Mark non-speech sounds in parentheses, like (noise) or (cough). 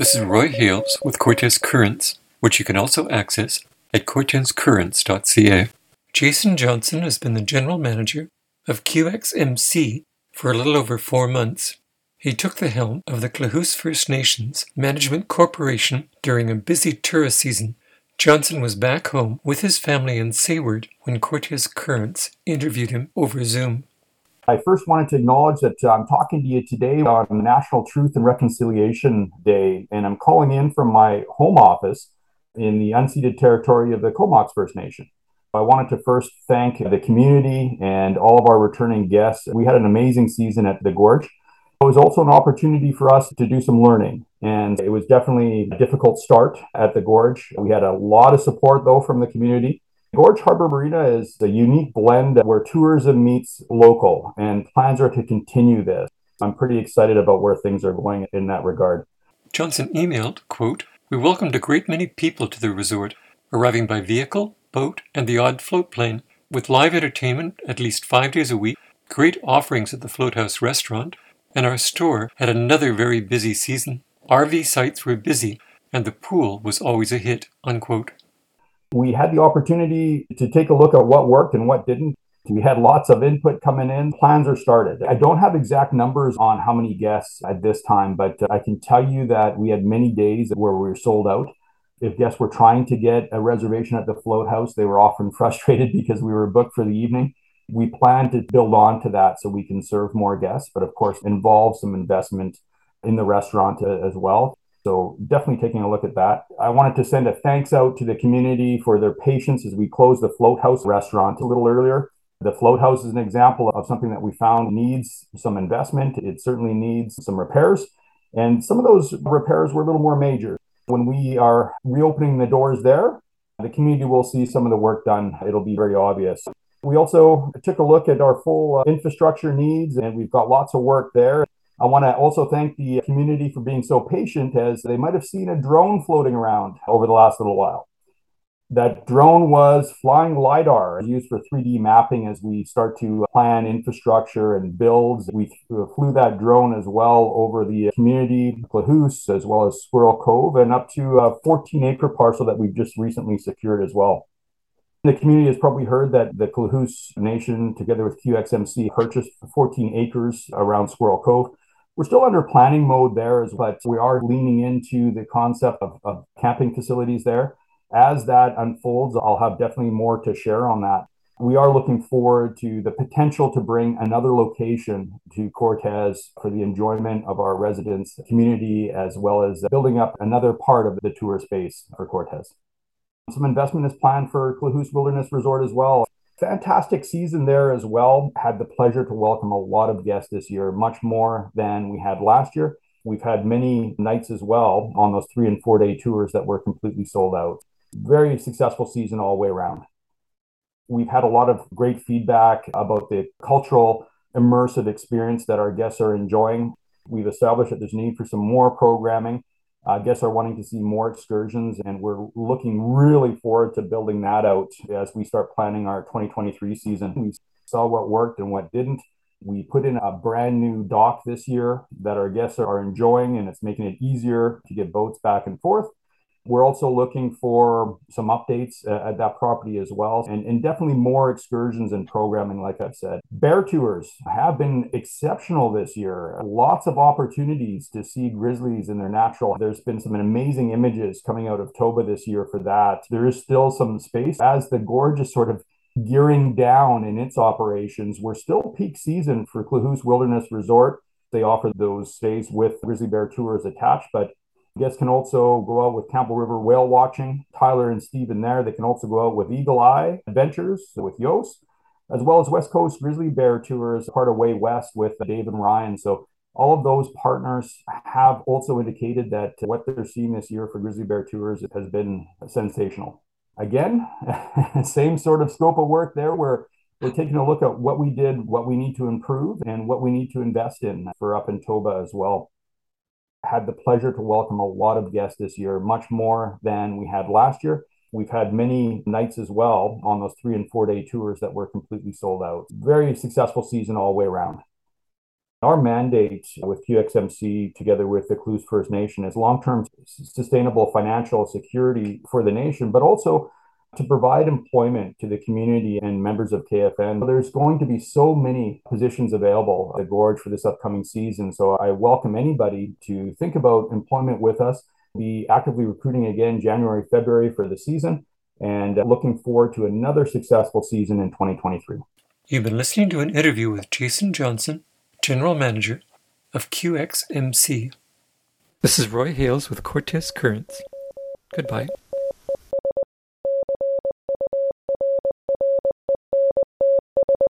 This is Roy Hales with Cortes Currents, which you can also access at cortescurrents.ca. Jason Johnson has been the general manager of QXMC for a little over four months. He took the helm of the Klahoose First Nations Management Corporation during a busy tourist season. Johnson was back home with his family in Sayward when Cortes Currents interviewed him over Zoom. I first wanted to acknowledge that uh, I'm talking to you today on National Truth and Reconciliation Day, and I'm calling in from my home office in the unceded territory of the Comox First Nation. I wanted to first thank the community and all of our returning guests. We had an amazing season at the Gorge. It was also an opportunity for us to do some learning, and it was definitely a difficult start at the Gorge. We had a lot of support, though, from the community. Gorge Harbor Marina is a unique blend where tourism meets local, and plans are to continue this. I'm pretty excited about where things are going in that regard. Johnson emailed, quote, We welcomed a great many people to the resort, arriving by vehicle, boat, and the odd float plane, with live entertainment at least five days a week, great offerings at the Floathouse restaurant, and our store had another very busy season. RV sites were busy, and the pool was always a hit. Unquote. We had the opportunity to take a look at what worked and what didn't. We had lots of input coming in. Plans are started. I don't have exact numbers on how many guests at this time, but I can tell you that we had many days where we were sold out. If guests were trying to get a reservation at the float house, they were often (laughs) frustrated because we were booked for the evening. We plan to build on to that so we can serve more guests, but of course, involve some investment in the restaurant uh, as well. So definitely taking a look at that. I wanted to send a thanks out to the community for their patience as we closed the Float House restaurant a little earlier. The Float House is an example of something that we found needs some investment. It certainly needs some repairs. And some of those repairs were a little more major. When we are reopening the doors there, the community will see some of the work done. It'll be very obvious. We also took a look at our full uh, infrastructure needs, and we've got lots of work there. I want to also thank the community for being so patient as they might have seen a drone floating around over the last little while. That drone was flying LIDAR used for 3D mapping as we start to plan infrastructure and builds. We flew that drone as well over the community, Klahoose, as well as Squirrel Cove, and up to a 14 acre parcel that we've just recently secured as well. The community has probably heard that the Klahoose Nation, together with QXMC, purchased 14 acres around Squirrel Cove. We're still under planning mode there, but we are leaning into the concept of, of camping facilities there as that unfolds, I'll have definitely more to share on that. We are looking forward to the potential to bring another location to Cortes for the enjoyment of our residents community, as well as building up another part of the tour space for Cortes. Some investment is planned for Klahoose Wilderness Resort as well. Fantastic season there as well. Had the pleasure to welcome a lot of guests this year, much more than we had last year. We've had many nights as well on those three and four day tours that were completely sold out very successful season all the way around. We've had a lot of great feedback about the cultural immersive experience that our guests are enjoying. We've established that there's need for some more programming. Guests are wanting to see more excursions, and we're looking really forward to building that out as we start planning our 2023 season. We saw what worked and what didn't. We put in a brand new dock this year that our guests are enjoying, and it's making it easier to get boats back and forth. We're also looking for some updates uh, at that property as well, and, and definitely more excursions and programming, like I've said. Bear tours have been exceptional this year. Lots of opportunities to see grizzlies in their natural. There's been some amazing images coming out of Toba this year for that. There is still some space as the gorge is sort of gearing down in its operations. We're still peak season for Klahoose Wilderness Resort. They offer those stays with grizzly bear tours attached, but Guests can also go out with Campbell River whale watching. Tyler and Steven there. They can also go out with Eagle Eye Adventures with Yost, as well as West Coast Grizzly Bear Tours, part of Way West with Dave and Ryan. So all of those partners have also indicated that what they're seeing this year for Grizzly Bear Tours has been sensational. Again, (laughs) same sort of scope of work there where we're taking a look at what we did, what we need to improve, and what we need to invest in for up in Toba as well had the pleasure to welcome a lot of guests this year, much more than we had last year. We've had many nights as well on those three and four day tours that were completely sold out. Very successful season all the way around. Our mandate with QXMC, together with the Klahoose First Nation, is long term sustainable financial security for the nation, but also to provide employment to the community and members of KFN. There's going to be so many positions available uh, at Gorge for this upcoming season. So I welcome anybody to think about employment with us, be actively recruiting again January, February for the season, and uh, looking forward to another successful season in 2023. You've been listening to an interview with Jason Johnson, General Manager of QXMC. This is Roy Hales with Cortes Currents. Goodbye.